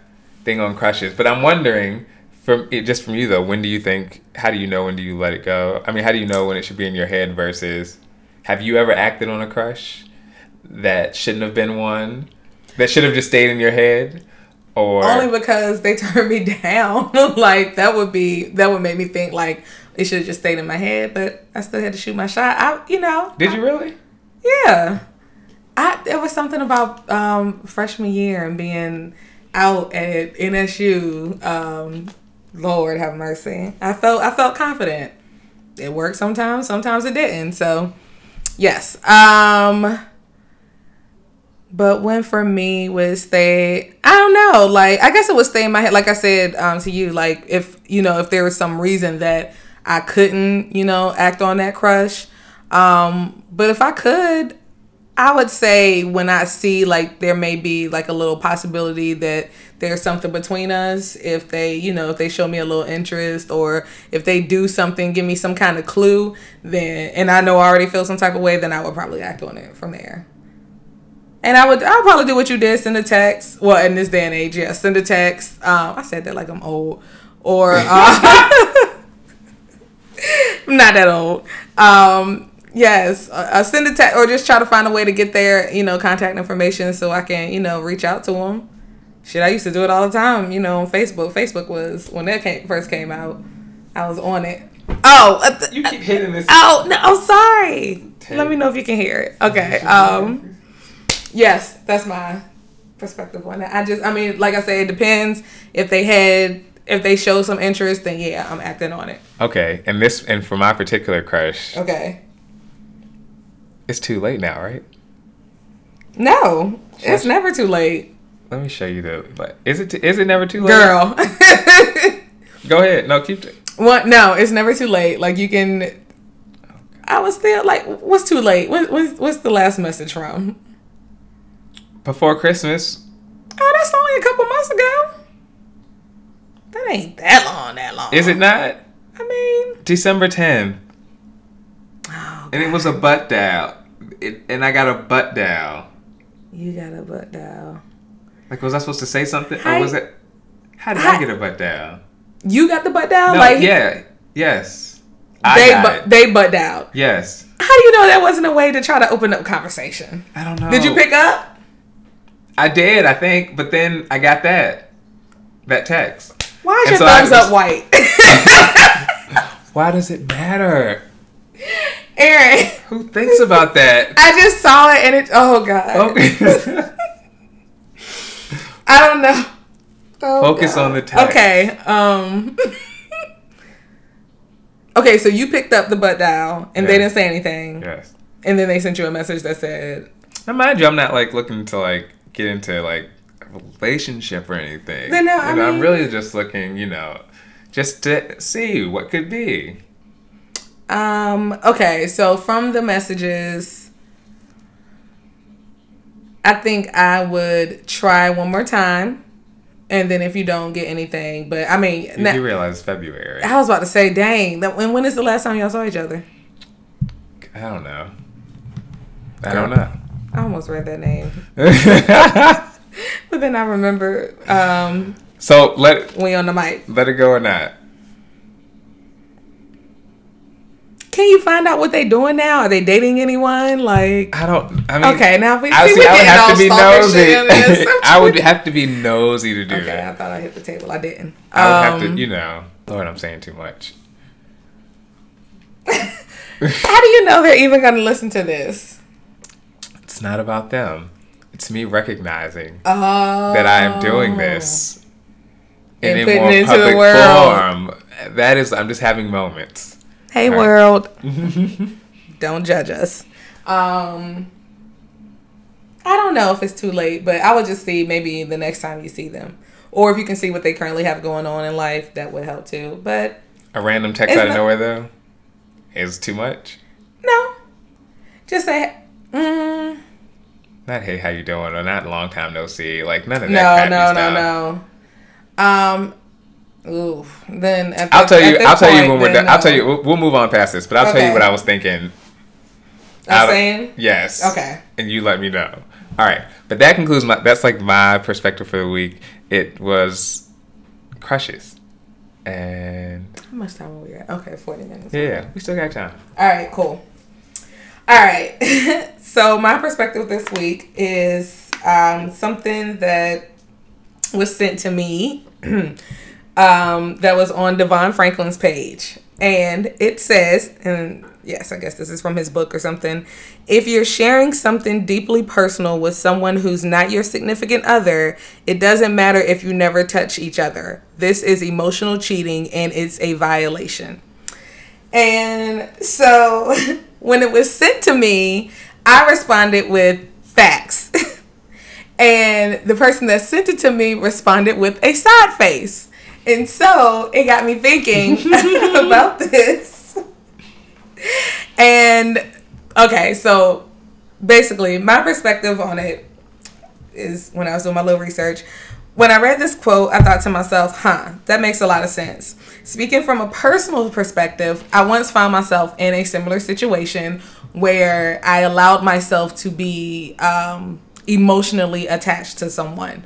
B: thing on crushes, but I'm wondering from just from you though, when do you think? How do you know when do you let it go? I mean, how do you know when it should be in your head versus have you ever acted on a crush that shouldn't have been one? That should have just stayed in your head? Or
A: only because they turned me down. like that would be that would make me think like it should have just stayed in my head, but I still had to shoot my shot. I you know.
B: Did
A: I,
B: you really?
A: Yeah. I there was something about um, freshman year and being out at NSU, um, Lord have mercy. I felt I felt confident. It worked sometimes, sometimes it didn't. So yes. Um but when for me was stay I don't know, like I guess it would stay in my head like I said um to you, like if you know, if there was some reason that I couldn't, you know, act on that crush. Um, but if I could, I would say when I see like there may be like a little possibility that there's something between us, if they, you know, if they show me a little interest or if they do something, give me some kind of clue, then and I know I already feel some type of way, then I would probably act on it from there. And I would I'll probably do what you did, send a text. Well, in this day and age, yeah, send a text. Um, I said that like I'm old. Or uh, I'm not that old. Um, Yes, uh, send a text or just try to find a way to get their, you know, contact information so I can, you know, reach out to them. Shit, I used to do it all the time, you know, on Facebook. Facebook was when that came, first came out. I was on it. Oh, uh, th-
B: You keep hitting this.
A: oh no! Oh, sorry. Let me know if you can hear it. Okay. Um. Yes, that's my perspective on that. I just, I mean, like I said, it depends. If they had, if they show some interest, then yeah, I'm acting on it.
B: Okay, and this and for my particular crush,
A: Okay.
B: It's too late now, right?
A: No, it's never too late,
B: Let me show you the. Like, is it? Is it never too late?
A: girl.
B: Go ahead. No, keep. T-
A: what? No, it's never too late. Like you can. I was still like, what's too late? What, what's what's the last message from?
B: Before Christmas.
A: Oh, that's only a couple months ago. That ain't that long. That long.
B: Is it not?
A: I mean,
B: December 10th. And it was a butt dial. It, and I got a butt dial.
A: you got a butt dial.
B: Like, was I supposed to say something?
A: Hi-
B: Or was it. How did
A: Hi-
B: I get a butt dial?
A: You got the butt dial.
B: No,
A: like
B: yeah. Yes. I
A: they bu- they butt dialed.
B: Yes.
A: How do you know that wasn't a way to try to open up conversation?
B: I don't know.
A: Did you pick up?
B: I did, I think, but then I got that. That text.
A: Why is
B: And
A: your
B: so
A: thumbs up white?
B: Why does it matter?
A: Aaron,
B: Who thinks about that?
A: I just saw it and it. Oh god.
B: Okay.
A: I don't know. Oh,
B: Focus
A: God.
B: on the text.
A: Okay. Um. okay, so you picked up the butt dial and they didn't say anything,
B: yes.
A: and then they sent you a message that said,
B: Now, mind you, I'm not like looking to like get into like a relationship or anything.
A: Then, no, I
B: know, I'm really just looking, you know, just to see what could be.
A: Um, okay, so from the messages, I think I would try one more time. And then if you don't get anything, but I mean,
B: You
A: na-
B: realize February.
A: I was about to say, dang, that, when, when is the last time y'all saw each other?
B: I don't know. I don't know.
A: I almost read that name. But then I remember um,
B: so let
A: we on the mic.
B: let it go or not.
A: Can you find out what they doing now? Are they dating anyone? Like,
B: I don't. I mean,
A: okay, now we,
B: I,
A: see,
B: see,
A: we
B: I would have to be
A: stalker shit in this.
B: nosy. I would have to be nosy to do
A: Okay, I thought I hit the table. I didn't.
B: I would have
A: Um,
B: to, you know. Lord, I'm saying too much.
A: How do you know they're even going to listen to this?
B: It's not about them. It's me recognizing
A: Oh,
B: that I am doing this in
A: And
B: a
A: putting
B: more
A: it into
B: public
A: the world.
B: form. That is, I'm just having moments.
A: Hey, world, don't judge us. Um, I don't know if it's too late, but I would just see maybe the next time you see them, or if you can see what they currently have going on in life, that would help too. But
B: A random text out of
A: not-
B: nowhere though is too much.
A: no, just say. Mm,
B: Not hey, how you doing? Or not long time no see. Like none of that.
A: no, no,
B: stuff.
A: no, no. Um, ooh. Then at
B: I'll tell you. I'll tell you when we're done. I'll tell you. We'll, we'll move on past this, but I'll tell you what I was thinking.
A: I'm saying.
B: Yes.
A: Okay.
B: And you let me know. All right. But that concludes my. That's like my perspective for the week. It was crushes, and
A: How much time are we at? Okay, forty minutes.
B: yeah, we still got time.
A: All right, cool. All right. so my perspective this week is um, something that was sent to me um, that was on DeVon Franklin's page, and it says, and yes, I guess this is from his book or something. If you're sharing something deeply personal with someone who's not your significant other, it doesn't matter if you never touch each other. This is emotional cheating and it's a violation. And so when it was sent to me, I responded with facts. and the person that sent it to me responded with a sad face. And so it got me thinking about this. And okay, so basically, my perspective on it is when I was doing my little research. When I read this quote, I thought to myself, huh, that makes a lot of sense. Speaking from a personal perspective, I once found myself in a similar situation where I allowed myself to be um, emotionally attached to someone.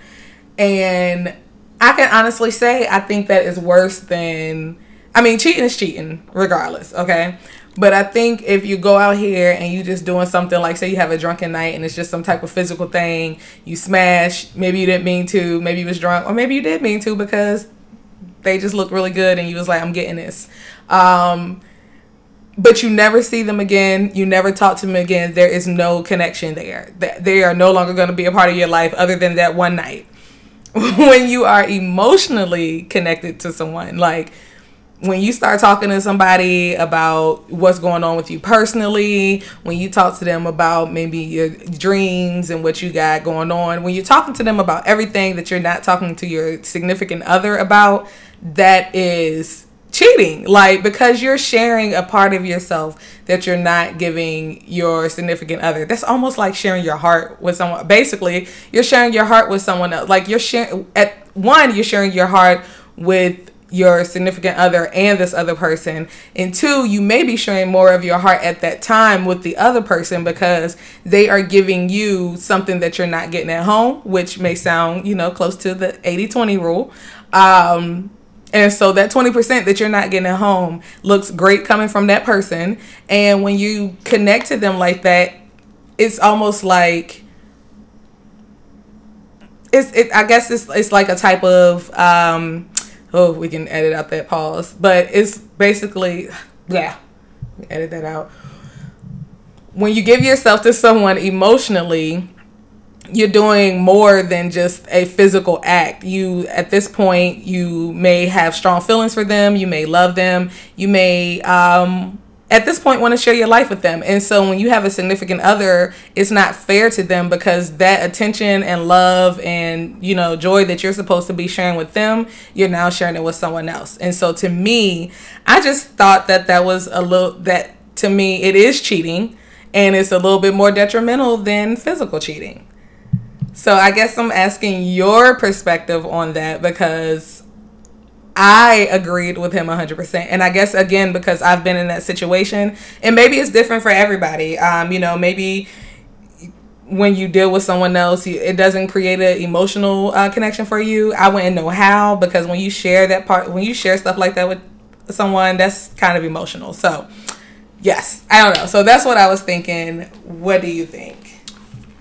A: And I can honestly say I think that is worse than I mean cheating is cheating regardless, okay? But I think if you go out here and you just doing something like say you have a drunken night and it's just some type of physical thing, you smash, maybe you didn't mean to, maybe you was drunk, or maybe you did mean to because they just look really good and you was like, I'm getting this. Um, but you never see them again. You never talk to them again. There is no connection there. They are no longer going to be a part of your life other than that one night. when you are emotionally connected to someone, like when you start talking to somebody about what's going on with you personally, when you talk to them about maybe your dreams and what you got going on, when you're talking to them about everything that you're not talking to your significant other about, that is cheating like because you're sharing a part of yourself that you're not giving your significant other. That's almost like sharing your heart with someone basically you're sharing your heart with someone else like you're sharing at one you're sharing your heart with your significant other and this other person and two you may be sharing more of your heart at that time with the other person because they are giving you something that you're not getting at home which may sound you know close to the 80-20 rule. Um, and so that 20% that you're not getting at home looks great coming from that person. And when you connect to them like that, it's almost like it's it I guess it's it's like a type of um oh we can edit out that pause. But it's basically yeah. Edit that out. When you give yourself to someone emotionally, you're doing more than just a physical act. You, at this point, you may have strong feelings for them. You may love them. You may, um, at this point, want to share your life with them. And so when you have a significant other, it's not fair to them because that attention and love and, you know, joy that you're supposed to be sharing with them, you're now sharing it with someone else. And so to me, I just thought that that was a little, that to me, it is cheating and it's a little bit more detrimental than physical cheating. So I guess I'm asking your perspective on that because I agreed with him 100%. And I guess, again, because I've been in that situation, and maybe it's different for everybody. Um, you know, maybe when you deal with someone else, it doesn't create an emotional uh, connection for you. I wouldn't know how because when you share that part, when you share stuff like that with someone, that's kind of emotional. So, yes, I don't know. So that's what I was thinking. What do you think?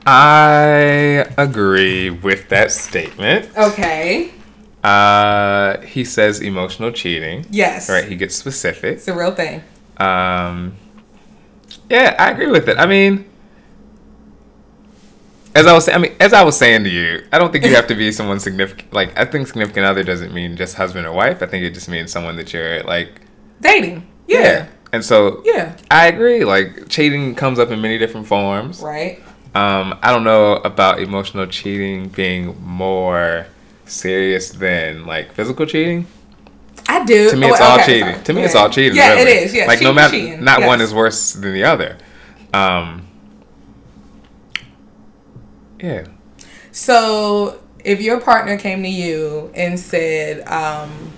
B: I agree with that statement.
A: Okay.
B: Uh, he says emotional cheating.
A: Yes.
B: Right. He gets specific.
A: It's a real thing.
B: Um. Yeah, I agree with it. I mean, as I was, I mean, as I was saying to you, I don't think you have to be someone significant. Like, I think significant other doesn't mean just husband or wife. I think it just means someone that you're like
A: dating. Yeah. yeah.
B: And so,
A: yeah,
B: I agree. Like, cheating comes up in many different forms.
A: Right.
B: Um, I don't know about emotional cheating being more serious than like physical cheating.
A: I do.
B: To me, it's oh, all cheating. Sorry. To me, yeah. it's all cheating.
A: Yeah, really. it is. Yeah,
B: like cheating, no matter, cheating. not yes. one is worse than the other. Um, yeah.
A: So, if your partner came to you and said, um,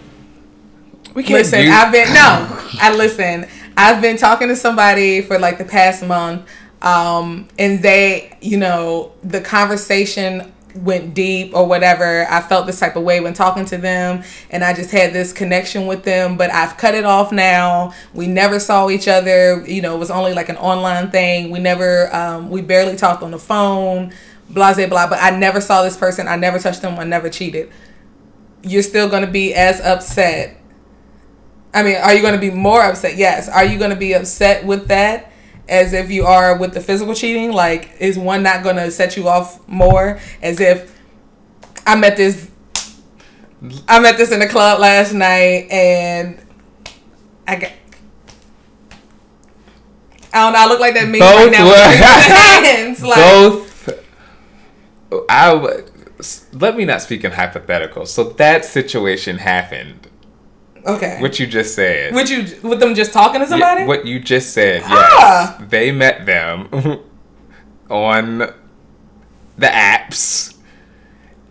B: "We can't
A: listen," I've been no, I listen. I've been talking to somebody for like the past month um, and they, you know, the conversation went deep or whatever. I felt this type of way when talking to them, and I just had this connection with them. But I've cut it off now. We never saw each other. You know, it was only like an online thing. We never, um, we barely talked on the phone. Blah blah blah. But I never saw this person. I never touched them. I never cheated. You're still gonna be as upset I mean, are you going to be more upset? Yes. Are you going to be upset with that as if you are with the physical cheating? Like, is one not going to set you off more as if I met this I met this in the club last night and I got I don't know. I look like that meme right now.
B: were-
A: hands, like,
B: Both. I would. Let me not speak in hypotheticals. So that situation happened.
A: Okay.
B: What you just said.
A: Would you with them just talking to
B: Yeah,
A: somebody?
B: what you just said. Yes.
A: Ah.
B: They met them on the apps.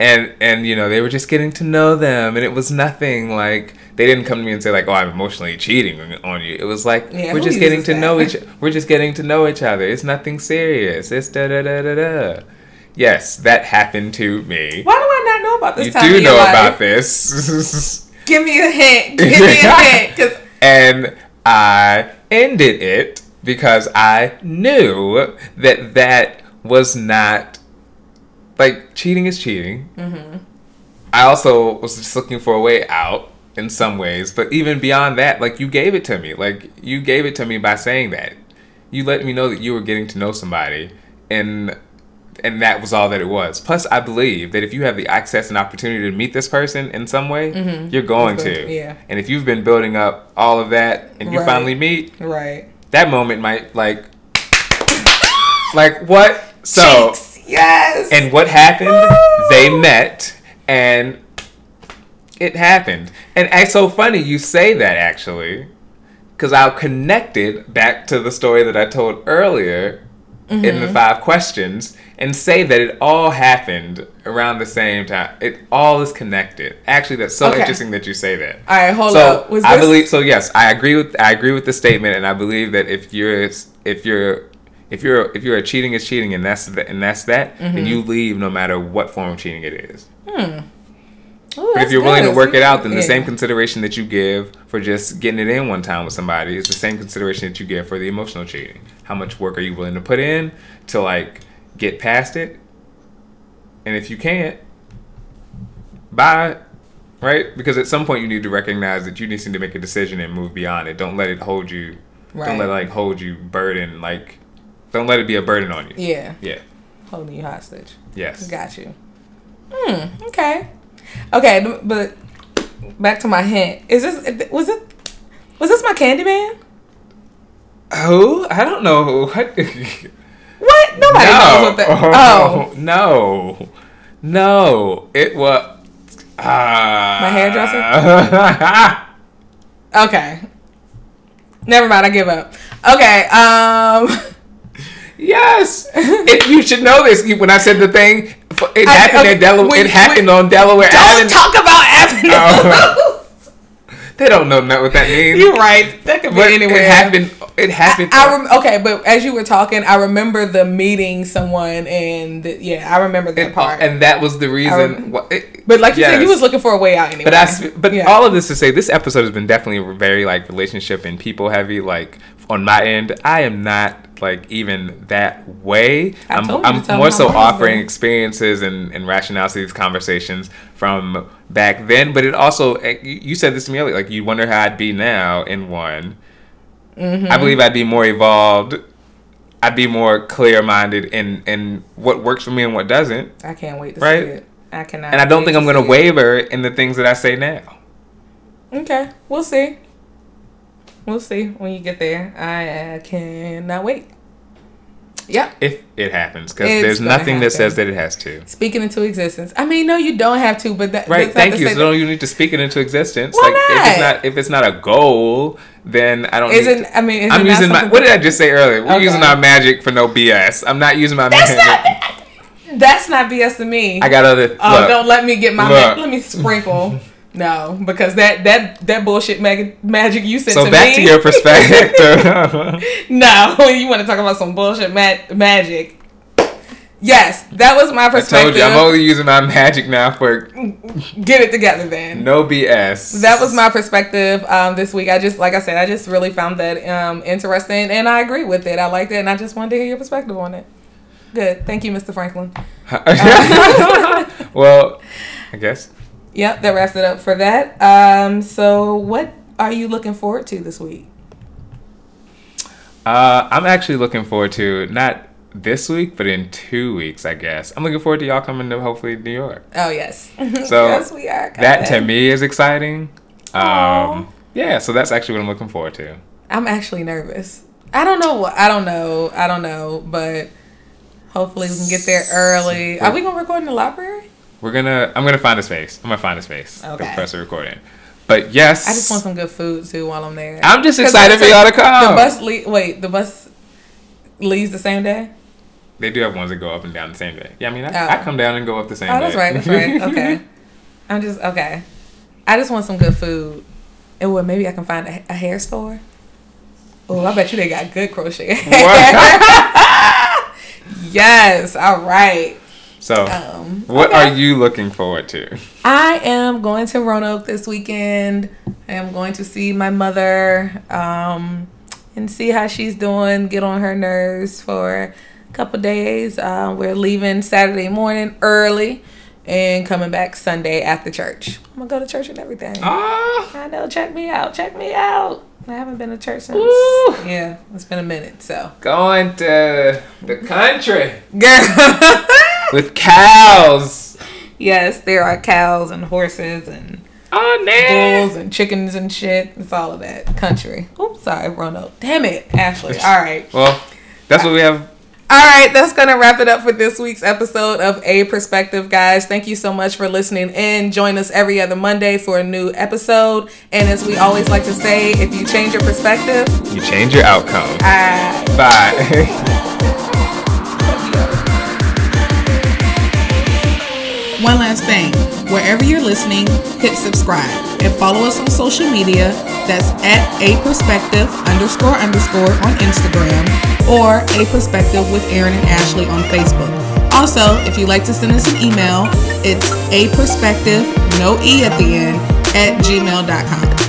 B: And and you know, they were just getting to know them and it was nothing like they didn't come to me and say like, "Oh, I'm emotionally cheating on you." It was like
A: Yeah,
B: we're just getting to know
A: that?
B: each we're just getting to know each other. It's nothing serious. It's da da da da da. Yes, that happened to me.
A: Why do I not know about this
B: You do know
A: life?
B: about this.
A: Give me a hint. Give me a hint. Cause
B: and I ended it because I knew that that was not like cheating is cheating.
A: Mm-hmm.
B: I also was just looking for a way out in some ways, but even beyond that, like you gave it to me. Like you gave it to me by saying that. You let me know that you were getting to know somebody and and that was all that it was. Plus, I believe that if you have the access and opportunity to meet this person in some way, you're going
A: That's
B: to.
A: yeah.
B: And if you've been building up all of that and you
A: Right.
B: finally meet,
A: right.
B: that moment might like like what? So
A: Cheeks. Yes.
B: and what happened? They met and it happened. And it's so funny you say that actually. Because I'll connect it back to the story that I told earlier in
A: Mm-hmm.
B: the five questions and say that it all happened around the same time. It all is connected. Actually, that's so
A: Okay.
B: interesting that you say that.
A: All right, hold
B: so
A: up. Was
B: I
A: this-
B: believe so. Yes, I agree with I agree with the statement, and I believe that if you're if you're if you're if you're a cheating is cheating, and that's the, and that's that,
A: Mm-hmm.
B: then you leave no matter what form of cheating it is.
A: Ooh,
B: But if you're willing to work it out, then the
A: Yeah.
B: same consideration that you give for just getting it in one time with somebody is the same consideration that you give for the emotional cheating. How much work are you willing to put in to like get past it? And if you can't, bye. Right? Because at some point you need to recognize that you need to make a decision and move beyond it. Don't let it hold you.
A: Right.
B: Don't let it like hold you burden. Like, don't let it be a burden on you.
A: Yeah,
B: Yeah.
A: holding you hostage.
B: Yes.
A: Got you. Hmm. Okay. Okay, but back to my hint. Is this was it? Was this my Candyman?
B: Who? I don't know. What?
A: Nobody knows what that. Oh,
B: no, no! It was uh,
A: My
B: hairdresser.
A: okay. Never mind. I give up. Okay. Um.
B: yes, it, you should know this. When I said the thing, it
A: I-
B: happened
A: okay,
B: in Delaware. it happened on Delaware
A: Don't
B: Avenue.
A: talk about Avenue.
B: Oh. They don't know what that means.
A: You're right. That could be
B: But
A: anywhere.
B: It happened. It happened.
A: I rem- okay, but as you were talking, I remember the meeting someone, and the, yeah, I remember that
B: and, uh,
A: part.
B: and that was the reason.
A: rem-
B: why- it-
A: but like you said, you
B: yes.
A: was looking for a way out anyway.
B: But I, but
A: Yeah.
B: all of this to say, this episode has been definitely very like relationship and people heavy. Like on my end, I am not like even that way.
A: I
B: I'm,
A: told you to
B: I'm more so
A: how long it's
B: offering experiences and, and rationale to these conversations from back then. But it also, eh, you said this to me earlier, like you wonder how I'd be now in one.
A: Mm-hmm.
B: I believe I'd be more evolved. I'd be more clear minded in in what works for me and what doesn't.
A: I can't wait to
B: Right?
A: see it. I cannot.
B: And I don't think I'm gonna waver in the things that I say now.
A: Okay, we'll see. We'll see when you get there. I uh, cannot wait. Yep.
B: if it happens because there's nothing that says that it has to
A: Speaking into existence. I mean, no, you don't have to, but that.
B: right thank you so
A: that-
B: you need to speak it into existence
A: Why
B: like if it's
A: not?
B: not if it's not a goal then i don't
A: Isn't
B: to-
A: I mean?
B: I'm
A: not
B: using my what did i just say earlier we're
A: Okay.
B: using our magic for no bs i'm not using my
A: That's
B: magic
A: not. That's not BS to me.
B: i got other
A: Oh, don't let me get my.
B: Look.
A: Ma- let me sprinkle. No, because that that that bullshit mag- magic you sent
B: so
A: to
B: back
A: me.
B: to your perspective
A: no, you want to talk about some bullshit ma- magic. Yes, that was my perspective.
B: i told you i'm only using my magic now for
A: Get it together, then.
B: no bs
A: That was my perspective um, this week. I just, like I said, I just really found that um, interesting, and I agree with it. I liked it, and I just wanted to hear your perspective on it. Good, thank you, Mr. Franklin.
B: well i guess
A: Yep, that wraps it up for that. Um, so what are you looking forward to this week?
B: Uh, I'm actually looking forward to not this week, but in two weeks, I guess. I'm looking forward to y'all coming to hopefully New York.
A: Oh yes.
B: So
A: yes, we are.
B: that to me is exciting. Um, yeah, so that's actually what I'm looking forward to.
A: I'm actually nervous. I don't know what I don't know. I don't know, but hopefully we can get there early. Are we gonna record in the library?
B: We're gonna. I'm gonna find a space. I'm gonna find a space
A: Okay.
B: to press a recording. But yes,
A: I just want some good food too while I'm there.
B: I'm just excited for y'all to come.
A: The bus le- wait, the bus leaves the same day?
B: They do have ones that go up and down the same day. Yeah, I mean, I,
A: Oh.
B: I come down and go up the same
A: Oh,
B: day.
A: that's right. That's right. Okay. I'm just okay. I just want some good food. And what? Maybe I can find a, a hair store. Oh, I bet you they got good crochet. yes. All right.
B: So,
A: Um,
B: what
A: okay.
B: are you looking forward to?
A: I am going to Roanoke this weekend. I am going to see my mother um, and see how she's doing. Get on her nerves for a couple days. Uh, we're leaving Saturday morning early and coming back Sunday after church. I'm gonna go to church and everything.
B: Ah,
A: I know. Check me out. Check me out. I haven't been to church since.
B: Ooh.
A: Yeah, it's been a minute. So,
B: going to the country
A: girl.
B: with cows.
A: yes, there are cows and horses and
B: Oh, man.
A: bulls and chickens and shit. It's all of that country. Oops, sorry, Roanoke. Damn it, Ashley. All right.
B: Well, that's what we have.
A: All right, that's going to wrap it up for this week's episode of A Perspective, guys. Thank you so much for listening in. Join us every other Monday for a new episode. And as we always like to say, if you change your perspective,
B: You change your outcome.
A: I.
B: Bye.
A: One last thing. Wherever you're listening, hit subscribe and follow us on social media. That's at a perspective underscore underscore on Instagram or a perspective with Aaron and Ashley on Facebook. Also, if you'd like to send us an email, it's a perspective, no e at the end, at gmail.com.